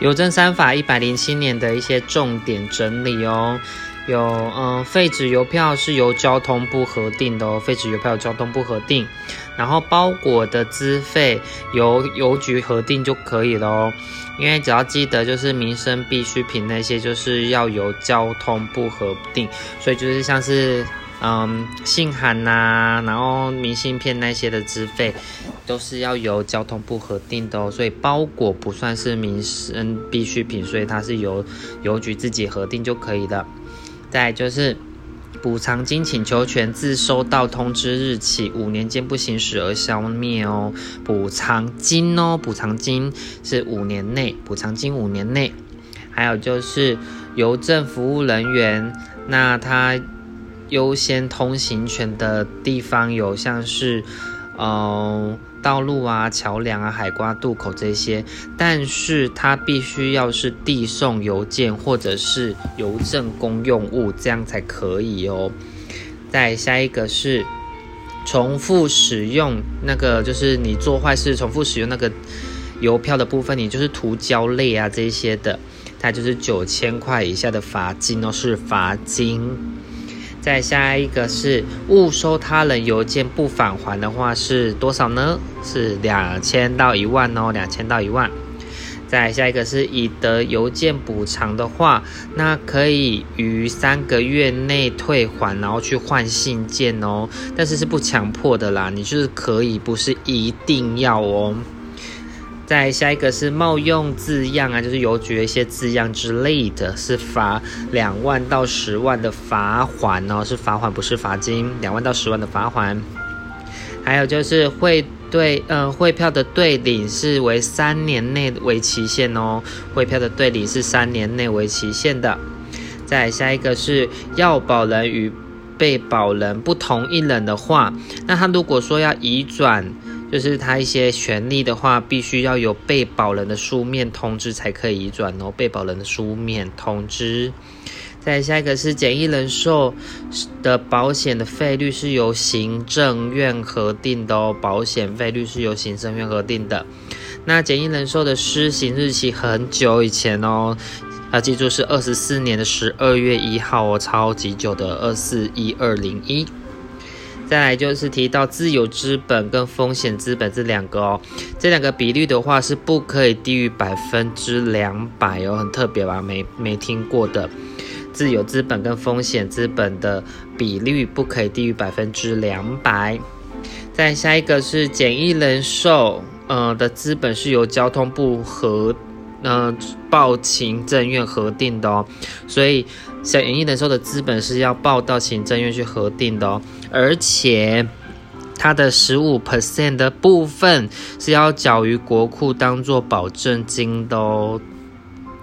邮政三法一百零七年的一些重点整理哦。有，嗯，废纸邮票是由交通部核定的哦，废纸邮票交通部核定。然后包裹的资费由邮局核定就可以了哦。因为只要记得就是民生必需品那些就是要由交通部核定，所以就是像是。嗯，信函呐，然后明信片那些的资费，都是要由交通部核定的哦。所以包裹不算是民生必需品，所以它是由邮局自己核定就可以的。再就是补偿金请求权自收到通知日起五年间不行使而消灭哦。补偿金哦，补偿金是五年内，补偿金五年内。还有就是邮政服务人员，那他。优先通行权的地方有像是，哦，道路啊、桥梁啊、海关渡口这些，但是它必须要是递送邮件或者是邮政公用物，这样才可以哦。再下一个是重复使用那个，就是你做坏事重复使用那个邮票的部分，你就是涂胶类啊这些的，它就是九千块以下的罚金哦，是罚金。再下一个是误收他人邮件不返还的话是多少呢？是两千到一万哦，两千到一万。再下一个是已得邮件补偿的话，那可以于三个月内退还，然后去换信件哦。但是是不强迫的啦，你就是可以，不是一定要哦。再下一个是冒用字样啊，就是邮局的一些字样之类的，是罚两万到十万的罚款哦，是罚款不是罚金，两万到十万的罚款。还有就是汇兑，呃，汇票的兑领是为三年内为期限哦，汇票的兑领是三年内为期限的。再下一个是要保人与被保人不同一人的话，那他如果说要移转。就是他一些权利的话，必须要有被保人的书面通知才可以移转哦。被保人的书面通知。再下一个是简易人寿的保险的费率是由行政院核定的哦，保险费率是由行政院核定的。那简易人寿的施行日期很久以前哦，要记住是二十四年的十二月一号哦，超级久的二四一二零一。再来就是提到自有资本跟风险资本这两个哦，这两个比率的话是不可以低于百分之两百哦，很特别吧？没没听过的，自有资本跟风险资本的比率不可以低于百分之两百。再下一个是简易人寿，呃的资本是由交通部核。那报行政院核定的哦，所以小演艺人寿的资本是要报到行政院去核定的哦，而且它的十五 percent 的部分是要缴于国库当做保证金的哦，